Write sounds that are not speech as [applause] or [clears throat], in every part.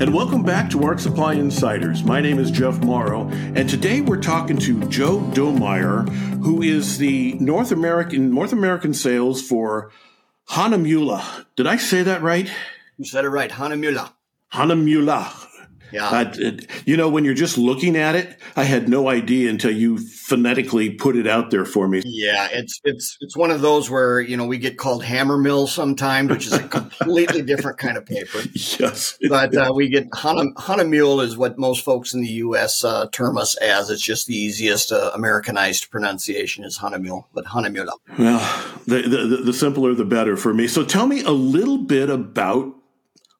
and welcome back to Art Supply Insiders. My name is Jeff Morrow, and today we're talking to Joe Domeier, who is the North American North American sales for Hahnemühle. Did I say that right? You said it right, Hahnemühle. Hahnemühle. Yeah. It- you know, when you're just looking at it, I had no idea until you phonetically put it out there for me. Yeah, it's it's it's one of those where you know we get called hammer mill sometimes, which is a [laughs] completely different kind of paper. Yes. But uh, [laughs] we get Hana, mule is what most folks in the U.S. Uh, term us as. It's just the easiest uh, Americanized pronunciation is Hahnemühle, but Hahnemühle. Well, the, the the simpler the better for me. So tell me a little bit about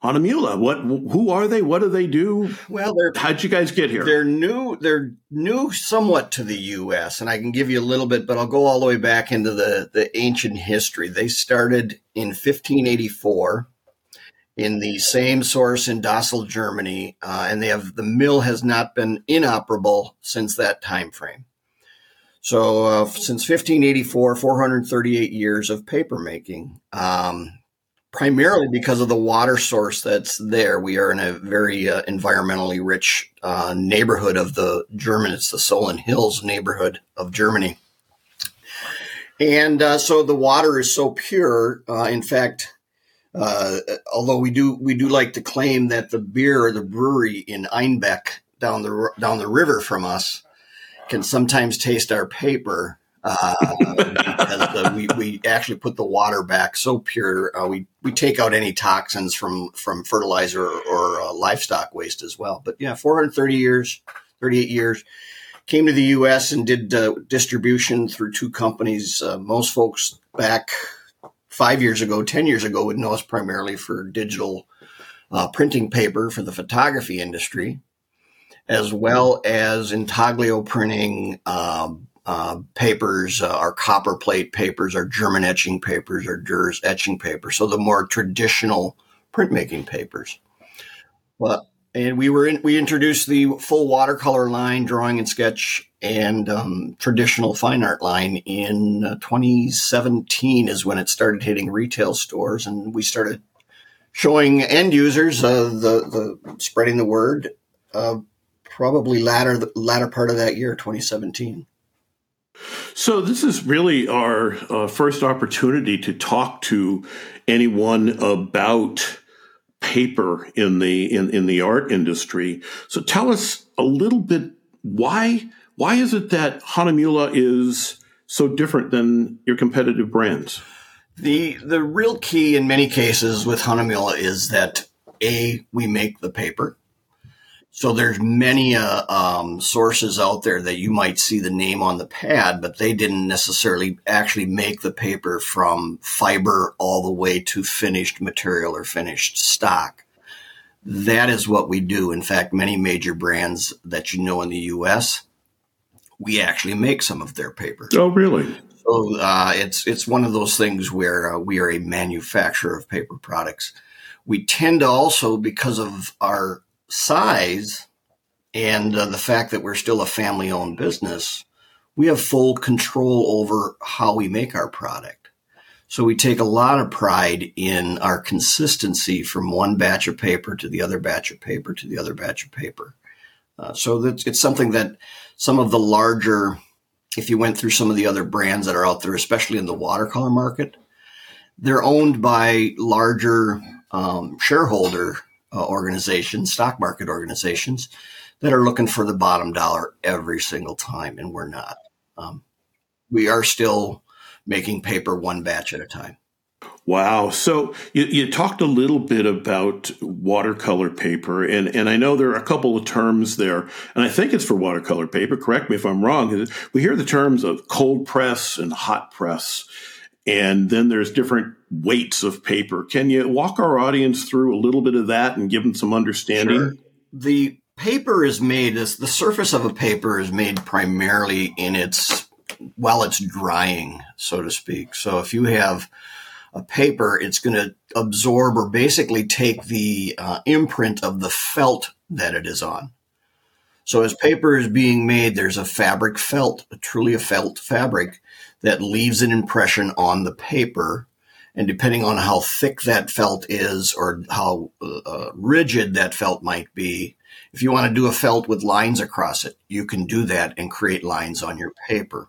Hahnemühle. What who are they? What do they do? Well, they're How'd you guys get here? They're new. They're new somewhat to the U.S., and I can give you a little bit, but I'll go all the way back into the the ancient history. They started in 1584 in the same source in Dassel, Germany, uh, and they have the mill has not been inoperable since that time frame. So uh, since 1584, 438 years of paper making. Um, primarily because of the water source that's there. We are in a very uh, environmentally rich uh, neighborhood of the German. It's the Solling Hills neighborhood of Germany. And uh, so the water is so pure. Uh, in fact, uh, although we do we do like to claim that the beer the brewery in Einbeck down the down the river from us can sometimes taste our paper we, we actually put the water back so pure. Uh, we we take out any toxins from from fertilizer or, or uh, livestock waste as well. But yeah, 430 years, 38 years. Came to the U.S. and did uh, distribution through two companies. Uh, most folks back five years ago, ten years ago, would know us primarily for digital uh, printing paper for the photography industry, as well as intaglio printing. Um, uh, papers, uh, our copper plate papers, our German etching papers, our Durs etching papers. So the more traditional printmaking papers. Well, and we were in, we introduced the full watercolor line, drawing and sketch, and um, traditional fine art line in uh, 2017 is when it started hitting retail stores, and we started showing end users uh, the the spreading the word. Uh, probably latter latter part of that year, 2017. So this is really our uh, first opportunity to talk to anyone about paper in the in, in the art industry. So tell us a little bit why why is it that Hahnemühle is so different than your competitive brands? The the real key in many cases with Hahnemühle is that a we make the paper. So there's many uh, um, sources out there that you might see the name on the pad, but they didn't necessarily actually make the paper from fiber all the way to finished material or finished stock. That is what we do. In fact, many major brands that you know in the U.S. we actually make some of their paper. Oh, really? So uh, it's it's one of those things where uh, we are a manufacturer of paper products. We tend to also, because of our size and uh, the fact that we're still a family-owned business, we have full control over how we make our product. So we take a lot of pride in our consistency from one batch of paper to the other batch of paper to the other batch of paper. Uh, so it's something that some of the larger if you went through some of the other brands that are out there, especially in the watercolor market, they're owned by larger um, shareholder uh, organizations, stock market organizations that are looking for the bottom dollar every single time, and we're not. Um, we are still making paper one batch at a time. Wow. So you, you talked a little bit about watercolor paper, and, and I know there are a couple of terms there, and I think it's for watercolor paper. Correct me if I'm wrong. We hear the terms of cold press and hot press, and then there's different weights of paper. Can you walk our audience through a little bit of that and give them some understanding? Sure. The paper is made, as the surface of a paper is made primarily in its, while it's drying, so to speak. So if you have a paper, it's going to absorb or basically take the uh, imprint of the felt that it is on. So as paper is being made, there's a fabric felt, a truly a felt fabric that leaves an impression on the paper. And depending on how thick that felt is or how uh, rigid that felt might be, if you want to do a felt with lines across it, you can do that and create lines on your paper.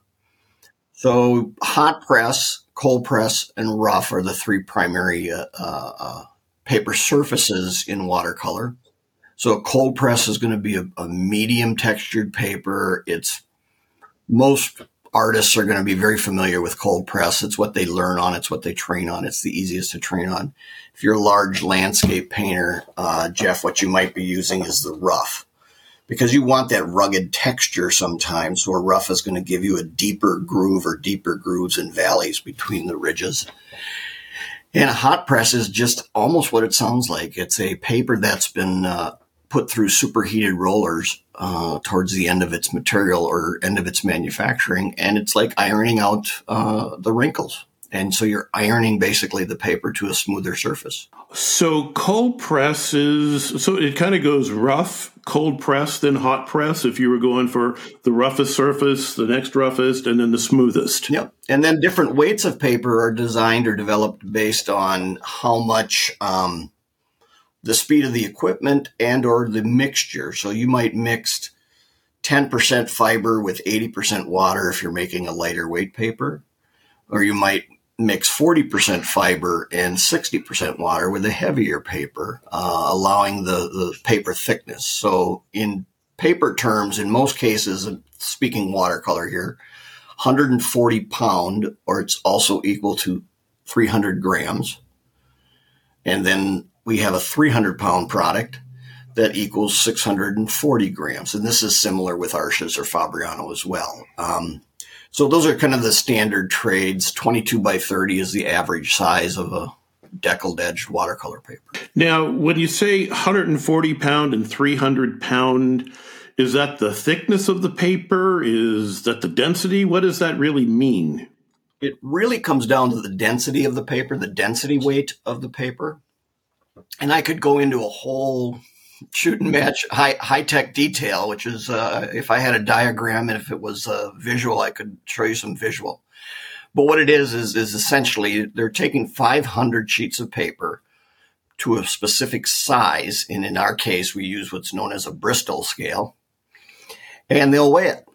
So hot press, cold press, and rough are the three primary uh, uh, uh paper surfaces in watercolor. So a cold press is going to be a, a medium textured paper. It's most artists are going to be very familiar with cold press. It's what they learn on. It's what they train on. It's the easiest to train on. If you're a large landscape painter, uh, Jeff, what you might be using is the rough because you want that rugged texture sometimes. where rough is going to give you a deeper groove or deeper grooves and valleys between the ridges. And a hot press is just almost what it sounds like. It's a paper that's been uh, put through superheated rollers uh, towards the end of its material or end of its manufacturing, and it's like ironing out uh, the wrinkles. And so you're ironing basically the paper to a smoother surface. So cold press is so it kind of goes rough, cold press, then hot press. If you were going for the roughest surface, the next roughest, and then the smoothest. Yep. And then different weights of paper are designed or developed based on how much um, the speed of the equipment and or the mixture. So you might mix 10% fiber with 80% water if you're making a lighter weight paper, or you might mix 40% fiber and 60% water with a heavier paper, uh, allowing the, the paper thickness. So in paper terms, in most cases, speaking watercolor here, 140 pound, or it's also equal to 300 grams. And then we have a 300 pound product that equals 640 grams. And this is similar with Arches or Fabriano as well. Um, so those are kind of the standard trades. 22 by 30 is the average size of a deckled edged watercolor paper. Now, when you say 140 pound and 300 pound, is that the thickness of the paper? Is that the density? What does that really mean? It really comes down to the density of the paper, the density weight of the paper and I could go into a whole shoot and match high high tech detail, which is uh, if I had a diagram and if it was uh, visual, I could show you some visual. But what it is is is essentially they're taking 500 sheets of paper to a specific size, and in our case, we use what's known as a Bristol scale, and they'll weigh it.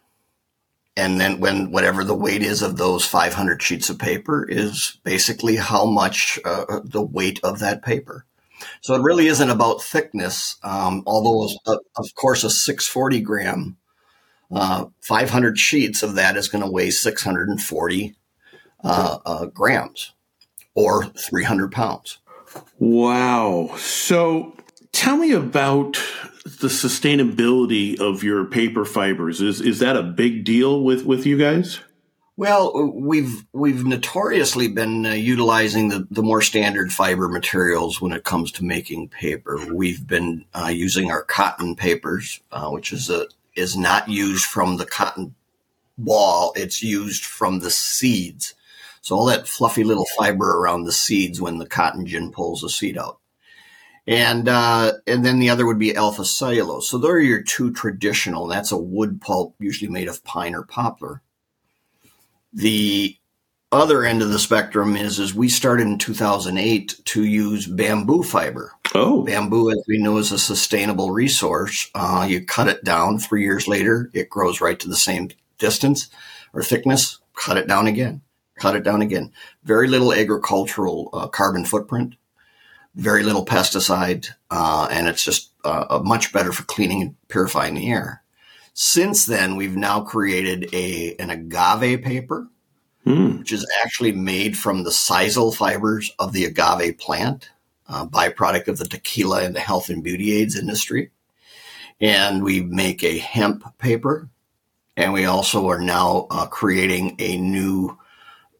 And then when whatever the weight is of those 500 sheets of paper is basically how much uh, the weight of that paper. So it really isn't about thickness, um, although, of course, a 640 gram, uh, 500 sheets of that is going to weigh 640 uh, uh, grams or 300 pounds. Wow. So tell me about the sustainability of your paper fibers. Is, is that a big deal with, with you guys? Well, we've we've notoriously been uh, utilizing the, the more standard fiber materials when it comes to making paper. We've been uh, using our cotton papers, uh, which is a is not used from the cotton ball. It's used from the seeds. So all that fluffy little fiber around the seeds when the cotton gin pulls the seed out. And uh, and then the other would be alpha cellulose. So they're your two traditional. That's a wood pulp, usually made of pine or poplar. The other end of the spectrum is is we started in 2008 to use bamboo fiber. Oh, bamboo, as we know, is a sustainable resource. Uh, you cut it down. Three years later, it grows right to the same distance or thickness. Cut it down again. Cut it down again. Very little agricultural uh, carbon footprint. Very little pesticide, uh, and it's just uh, much better for cleaning and purifying the air. Since then, we've now created a an agave paper, mm. which is actually made from the sisal fibers of the agave plant, uh, byproduct of the tequila and the health and beauty aids industry. And we make a hemp paper, and we also are now uh, creating a new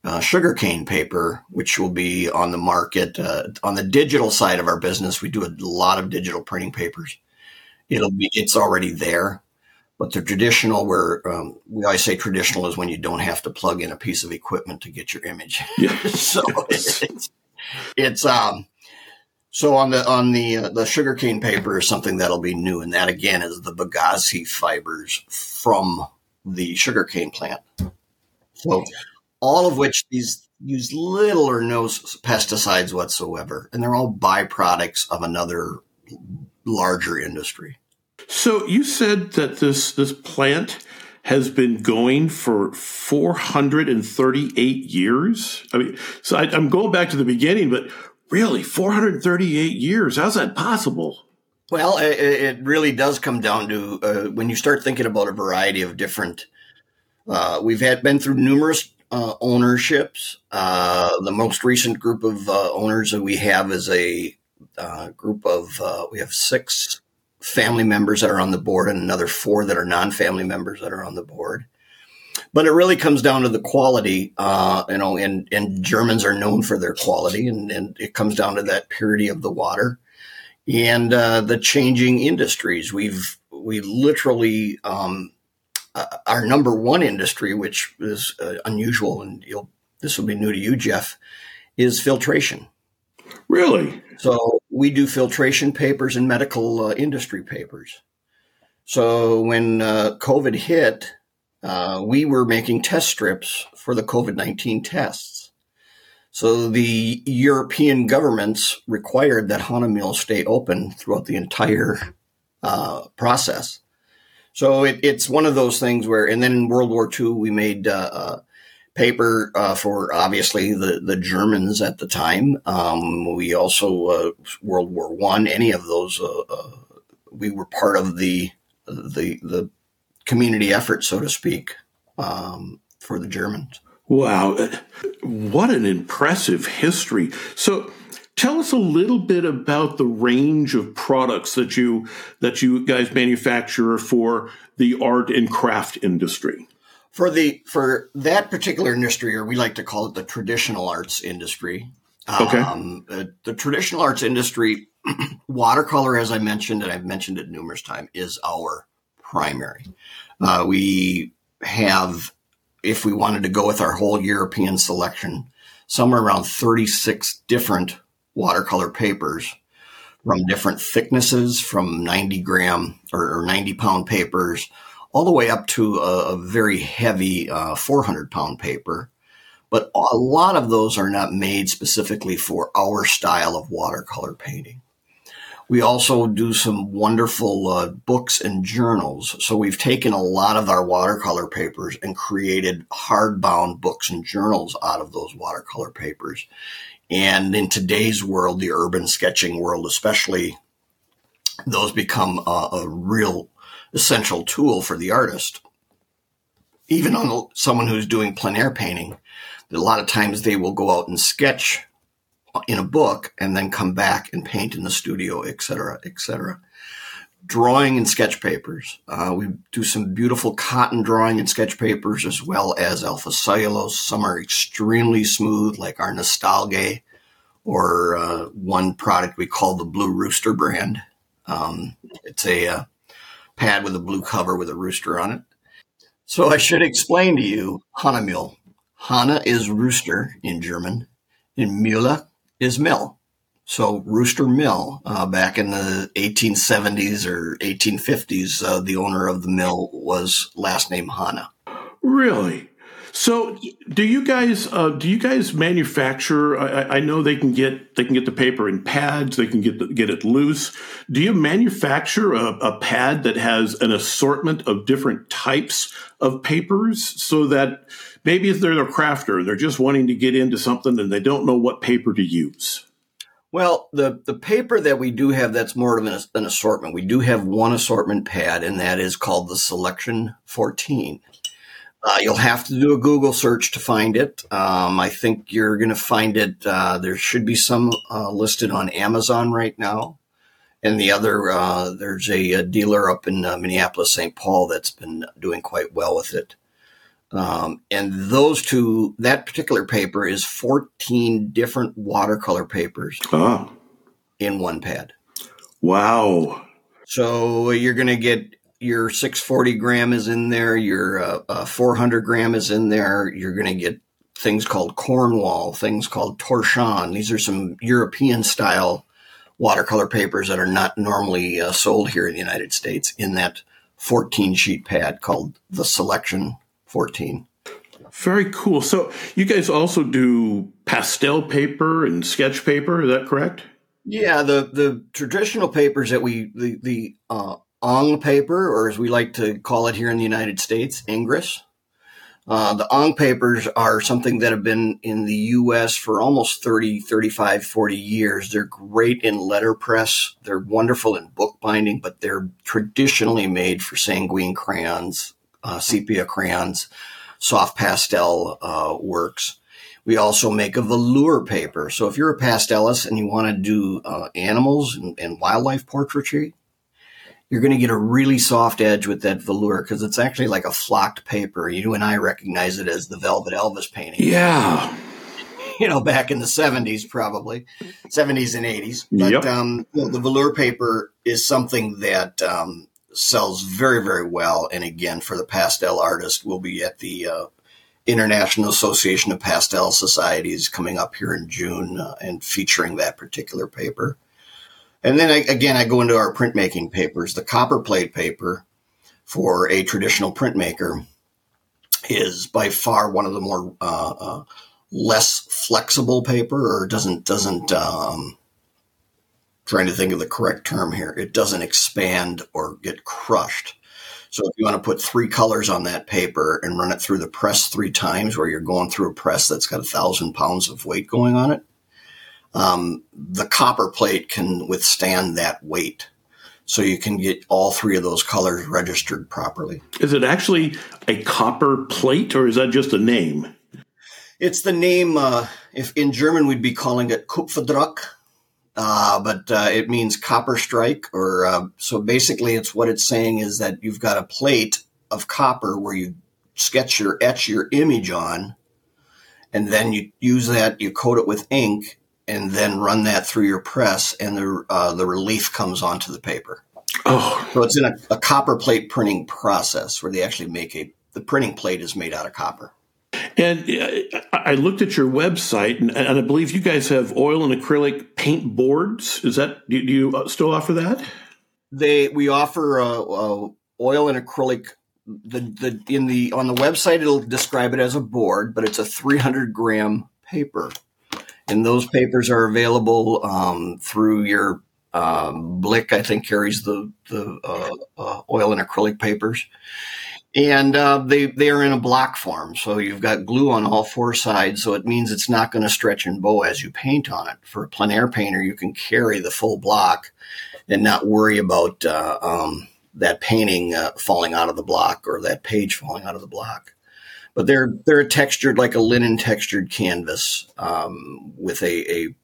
uh, sugarcane paper, which will be on the market uh, on the digital side of our business. We do a lot of digital printing papers. It'll be it's already there. But the traditional, where um, we always say traditional, is when you don't have to plug in a piece of equipment to get your image. Yeah. [laughs] so it's, it's um, so on the on the uh, the sugarcane paper is something that'll be new, and that again is the bagasse fibers from the sugarcane plant. So all of which these use little or no pesticides whatsoever, and they're all byproducts of another larger industry. So you said that this this plant has been going for 438 years. I mean, so I, I'm going back to the beginning, but really 438 years. How's that possible? Well, it, it really does come down to uh, when you start thinking about a variety of different. Uh, we've had been through numerous uh, ownerships. Uh, the most recent group of uh, owners that we have is a uh, group of we have six family members that are on the board and another four that are non-family members that are on the board. But it really comes down to the quality, uh, you know, and, and Germans are known for their quality and, and it comes down to that purity of the water and uh, the changing industries. We've, we literally, um, uh, our number one industry, which is uh, unusual and you'll, this will be new to you, Jeff, is filtration. Really? So we do filtration papers and medical uh, industry papers. So when uh, COVID hit, uh, we were making test strips for the COVID 19 tests. So the European governments required that Hahnemühle stay open throughout the entire uh, process. So it, it's one of those things where, and then in World War II, we made uh, uh, paper uh, for obviously the, the Germans at the time. Um, we also uh, World War One, any of those, uh, uh, we were part of the the the community effort, so to speak, um, for the Germans. Wow, what an impressive history! So. Tell us a little bit about the range of products that you that you guys manufacture for the art and craft industry for the for that particular industry, or we like to call it the traditional arts industry. Okay. Um, uh, the traditional arts industry, [clears throat] watercolor, as I mentioned, and I've mentioned it numerous times, is our primary. Uh, we have, if we wanted to go with our whole European selection, somewhere around 36 different watercolor papers from different thicknesses, from 90 gram or, or 90 pound papers all the way up to a, a very heavy uh, 400 pound paper. But a lot of those are not made specifically for our style of watercolor painting. We also do some wonderful uh, books and journals. So we've taken a lot of our watercolor papers and created hardbound books and journals out of those watercolor papers. And in today's world, the urban sketching world, especially, those become a, a real essential tool for the artist. Even on someone who's doing plein air painting, a lot of times they will go out and sketch in a book and then come back and paint in the studio, etc., etc. Drawing and sketch papers. Uh, we do some beautiful cotton drawing and sketch papers as well as alpha cellulose. Some are extremely smooth, like our Nostalgia, or uh, one product we call the Blue Rooster brand. Um, it's a uh, pad with a blue cover with a rooster on it. So I should explain to you Hahnemühle. Hana is rooster in German, and Mühle is mill. So Rooster Mill, uh, back in the 1870s or 1850s, uh, the owner of the mill was last name Hana. Really? So, do you guys uh, do you guys manufacture? I, I, know they can get they can get the paper in pads. They can get the, get it loose. Do you manufacture a, a, pad that has an assortment of different types of papers so that maybe if they're a crafter, and they're just wanting to get into something and they don't know what paper to use? Well, the, the paper that we do have that's more of an, an assortment. We do have one assortment pad, and that is called the Selection 14. Uh, you'll have to do a Google search to find it. Um, I think you're going to find it. Uh, there should be some uh, listed on Amazon right now. And the other, uh, there's a, a, dealer up in uh, Minneapolis, St. Paul that's been doing quite well with it. Um, and those two, that particular paper is 14 different watercolor papers oh. in one pad. Wow. So you're going to get your 640 gram is in there, your uh, uh, 400 gram is in there. You're going to get things called Cornwall, things called Torchon. These are some European style watercolor papers that are not normally uh, sold here in the United States in that 14 sheet pad called the Selection 14. Very cool. So you guys also do pastel paper and sketch paper, is that correct? Yeah, the the traditional papers that we the the uh, Ingres paper, or as we like to call it here in the United States, Ingres. Uh, the Ingres papers are something that have been in the U.S. for almost 30, 35, 40 years. They're great in letterpress. They're wonderful in bookbinding, but they're traditionally made for sanguine crayons, uh, sepia crayons, soft pastel uh, works. We also make a velour paper. So if you're a pastelist and you want to do uh, animals and, and wildlife portraiture, you're going to get a really soft edge with that velour because it's actually like a flocked paper. You and I recognize it as the Velvet Elvis painting. Yeah. [laughs] You know, back in the 70s, probably 70s and 80s. But yep. um, you know, the velour paper is something that um, sells very, very well. And again, for the pastel artist, we'll be at the uh, International Association of Pastel Societies coming up here in June uh, and featuring that particular paper. And then I, again, I go into our printmaking papers. The copper plate paper for a traditional printmaker is by far one of the more uh, uh, less flexible paper, or doesn't doesn't um, trying to think of the correct term here. It doesn't expand or get crushed. So if you want to put three colors on that paper and run it through the press three times, where you're going through a press that's got a thousand pounds of weight going on it, um, the copper plate can withstand that weight. So you can get all three of those colors registered properly. Is it actually a copper plate or is that just a name? It's the name, uh, if in German we'd be calling it Kupferdruck, uh, but uh, it means copper strike. Or uh, so basically, it's what it's saying is that you've got a plate of copper where you sketch your etch your image on, and then you use that, you coat it with ink, and then run that through your press, and the uh, the relief comes onto the paper. Oh, so it's in a, a, copper plate printing process where they actually make a the printing plate is made out of copper. And uh, I looked at your website, and, and I believe you guys have oil and acrylic paint boards. Is that do you uh, still offer that? They we offer uh, uh, oil and acrylic. The the in the on the website it'll describe it as a board, but it's a 300 gram paper and those papers are available um, through your um, Blick. I think carries the the uh, uh, oil and acrylic papers, and uh, they they are in a block form. So you've got glue on all four sides, so it means it's not going to stretch and bow as you paint on it. For a plein air painter, you can carry the full block and not worry about uh, um, that painting uh, falling out of the block or that page falling out of the block but they're they're textured like a linen textured canvas um, with a, a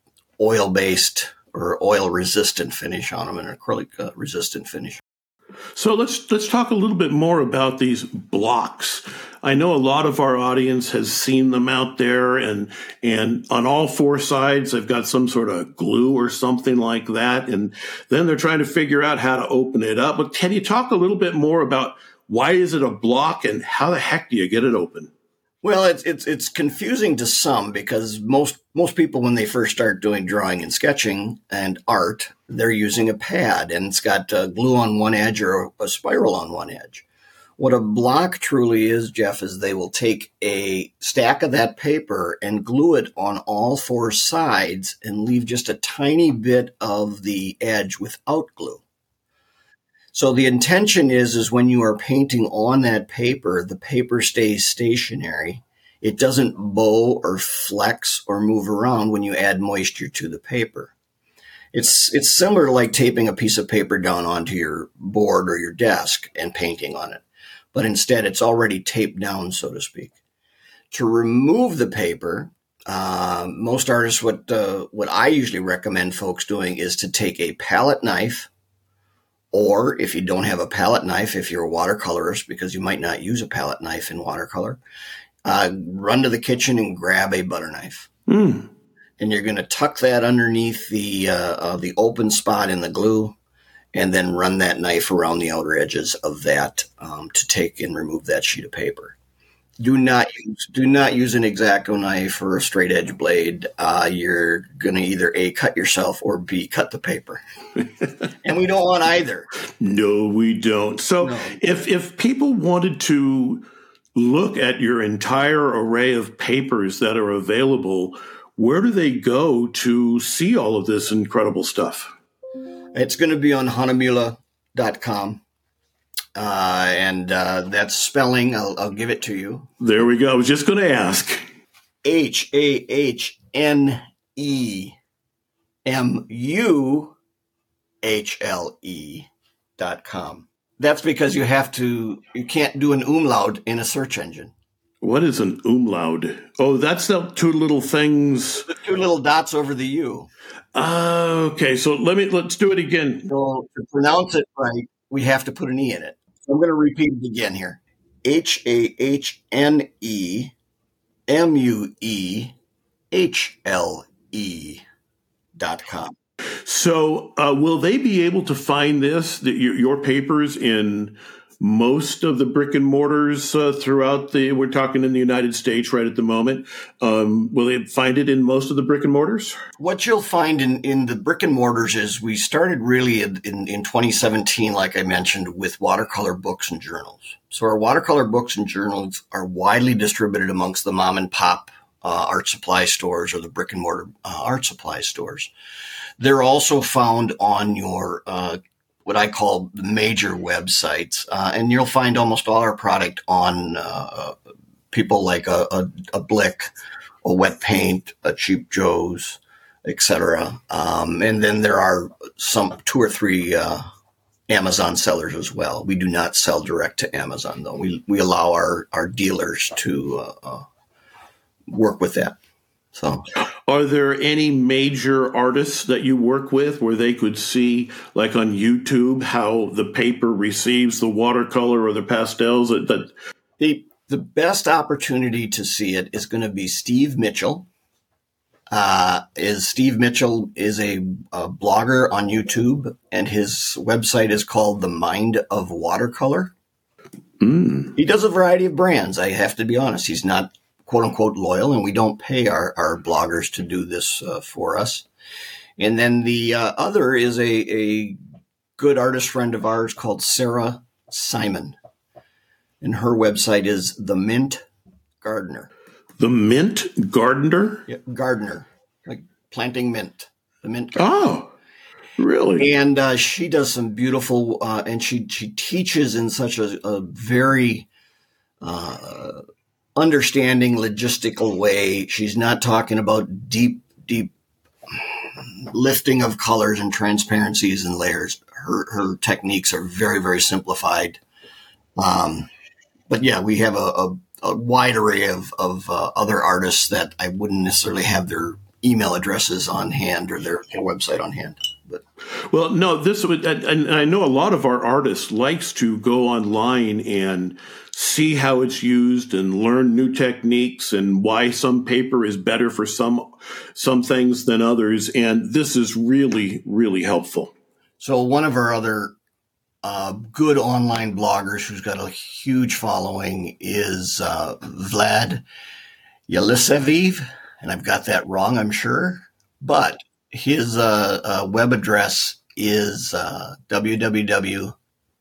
oil based or oil resistant finish on them, and an acrylic uh, resistant finish. So let's let's talk a little bit more about these blocks. I know a lot of our audience has seen them out there, and and on all four sides they've got some sort of glue or something like that, and then they're trying to figure out how to open it up. But can you talk a little bit more about why is it a block and how the heck do you get it open? Well, it's it's it's confusing to some because most most people when they first start doing drawing and sketching and art, they're using a pad and it's got uh, glue on one edge or a spiral on one edge. What a block truly is, Jeff, is they will take a stack of that paper and glue it on all four sides and leave just a tiny bit of the edge without glue. So the intention is is when you are painting on that paper, the paper stays stationary. It doesn't bow or flex or move around when you add moisture to the paper. It's it's similar to like taping a piece of paper down onto your board or your desk and painting on it. But instead it's already taped down, so to speak. To remove the paper, uh, most artists, what uh, what I usually recommend folks doing is to take a palette knife or if you don't have a palette knife, if you're a watercolorist, because you might not use a palette knife in watercolor, uh, run to the kitchen and grab a butter knife. Mm. And you're going to tuck that underneath the uh, uh, the open spot in the glue, and then run that knife around the outer edges of that um, to take and remove that sheet of paper do not use do not use an X-Acto knife or a straight edge blade. Uh, you're going to either a cut yourself or b cut the paper, [laughs] and we don't want either. No, we don't. So no. if if people wanted to look at your entire array of papers that are available, where do they go to see all of this incredible stuff? It's going to be on hahnemühle.com. Uh, and uh, that's spelling. I'll, I'll give it to you. There we go. I was just going to ask. H A H N E M U H L E dot com. That's because you have to, you can't do an umlaut in a search engine. What is an umlaut? Oh, that's the two little things. The two little dots over the U. Uh, okay, so let me let's do it again. So to pronounce it right, we have to put an E in it. I'm going to repeat it again here. H A H N E M U E H L E dot com. So, uh, will they be able to find this, your, your, papers, in most of the brick and mortars uh, throughout the? We're talking in the United States right at the moment. Um, will they find it in most of the brick and mortars? What you'll find in, in the brick and mortars is we started really in, in, in 2017, like I mentioned, with watercolor books and journals. So our watercolor books and journals are widely distributed amongst the mom and pop uh, art supply stores or the brick and mortar uh, art supply stores. They're also found on your uh, what I call the major websites, uh, and you'll find almost all our product on uh, people like a, a, a, Blick, a Wet Paint, a Cheap Joe's, etc. Um, and then there are some two or three uh, Amazon sellers as well. We do not sell direct to Amazon though. We we allow our our dealers to uh, uh, work with that. So, are there any major artists that you work with where they could see, like on YouTube, how the paper receives the watercolor or the pastels? That, that the the best opportunity to see it is going to be Steve Mitchell. Uh, is Steve Mitchell is a, a, blogger on YouTube, and his website is called The Mind of Watercolor. Mm. He does a variety of brands. I have to be honest; he's not quote unquote loyal, and we don't pay our, our bloggers to do this uh, for us. And then the uh, other is a, a good artist friend of ours called Sarah Simon. And her website is The Mint Gardener. The Mint Gardener? Yeah, gardener, like planting mint. The Mint Gardener. Oh, really? And uh, she does some beautiful, uh, and she, she teaches in such a, a very uh, understanding logistical way. She's not talking about deep, deep lifting of colors and transparencies and layers. Her, her techniques are very, very simplified. Um, but yeah, we have a, a, a wide array of, of uh, other artists that I wouldn't necessarily have their email addresses on hand or their, their website on hand. But well, no, this would, and I know a lot of our artists likes to go online and see how it's used and learn new techniques and why some paper is better for some some things than others. And this is really really helpful. So one of our other uh, good online bloggers who's got a huge following is uh, vlad Yeliseyev. And i've got that wrong i'm sure. But his uh, uh web address is uh, www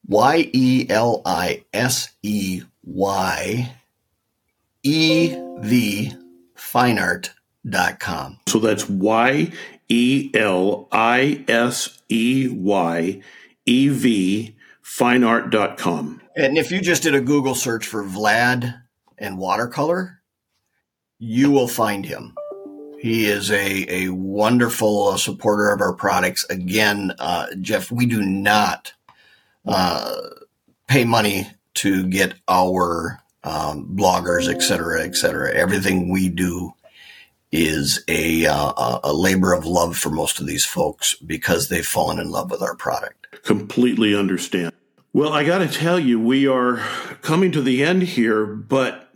Y E L I S E Y E V fineart.com. So that's Y E L I S E Y E V fineart.com. And if you just did a Google search for Vlad and watercolor, you will find him. He is a, a wonderful supporter of our products. Again, uh, Jeff, we do not uh, pay money to get our um, bloggers, et cetera, et cetera. Everything we do is a, uh, a labor of love for most of these folks because they've fallen in love with our product. Completely understand. Well, I got to tell you, we are coming to the end here, but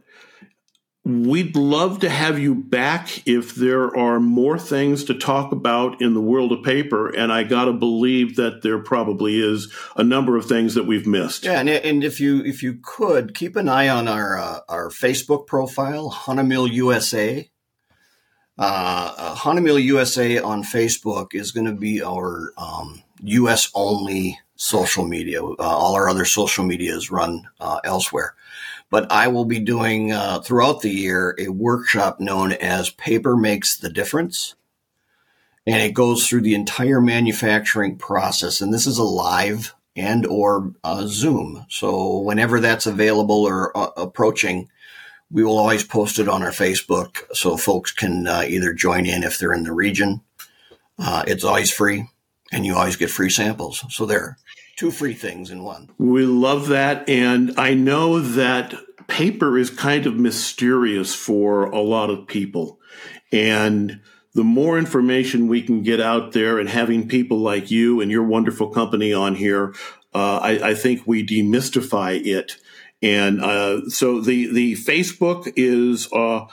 We'd love to have you back if there are more things to talk about in the world of paper. And I got to believe that there probably is a number of things that we've missed. Yeah. And, and if you, if you could keep an eye on our, uh, our Facebook profile, Hahnemühle USA. Uh, uh, USA on Facebook is going to be our um, US only social media. Uh, all our other social media is run uh, elsewhere. But I will be doing uh, throughout the year a workshop known as Paper Makes the Difference. And it goes through the entire manufacturing process. And this is a live and or uh, Zoom. So whenever that's available or uh, approaching, we will always post it on our Facebook so folks can uh, either join in if they're in the region. Uh, it's always free, and you always get free samples. So there, two free things in one. We love that, and I know that paper is kind of mysterious for a lot of people, and the more information we can get out there and having people like you and your wonderful company on here, uh, I, I, think we demystify it. And uh, so the the Facebook is uh,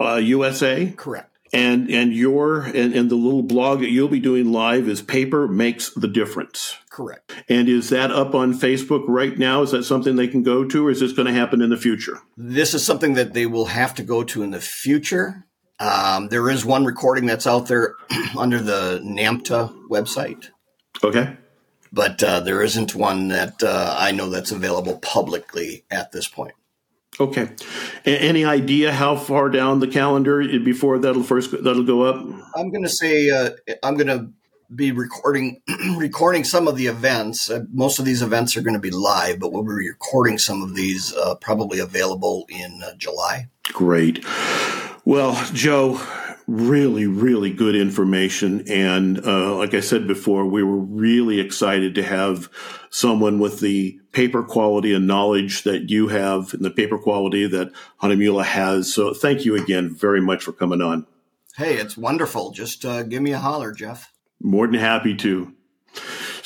uh, USA. Correct. And and your and, and the little blog that you'll be doing live is paper makes the difference. Correct. And is that up on Facebook right now? Is that something they can go to, or is this going to happen in the future? This is something that they will have to go to in the future. Um, there is one recording that's out there [clears throat] under the NAMTA website. Okay. But uh, there isn't one that uh, I know that's available publicly at this point. Okay. A- any idea how far down the calendar before that'll first that'll go up? I'm going to say uh, I'm going to be recording [clears throat] recording some of the events. Uh, most of these events are going to be live, but we'll be recording some of these uh, probably available in uh, July. Great. Well, Joe, really, really good information. And uh, like I said before, we were really excited to have someone with the paper quality and knowledge that you have and the paper quality that Hahnemühle has. So thank you again very much for coming on. Hey, it's wonderful. Just uh, give me a holler, Jeff. More than happy to.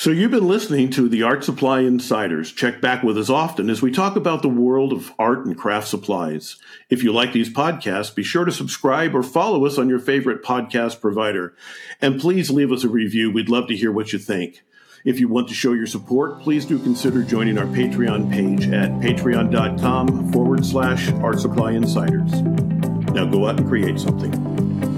So, you've been listening to the Art Supply Insiders. Check back with us often as we talk about the world of art and craft supplies. If you like these podcasts, be sure to subscribe or follow us on your favorite podcast provider. And please leave us a review. We'd love to hear what you think. If you want to show your support, please do consider joining our Patreon page at patreon.com forward slash art supply insiders. Now go out and create something.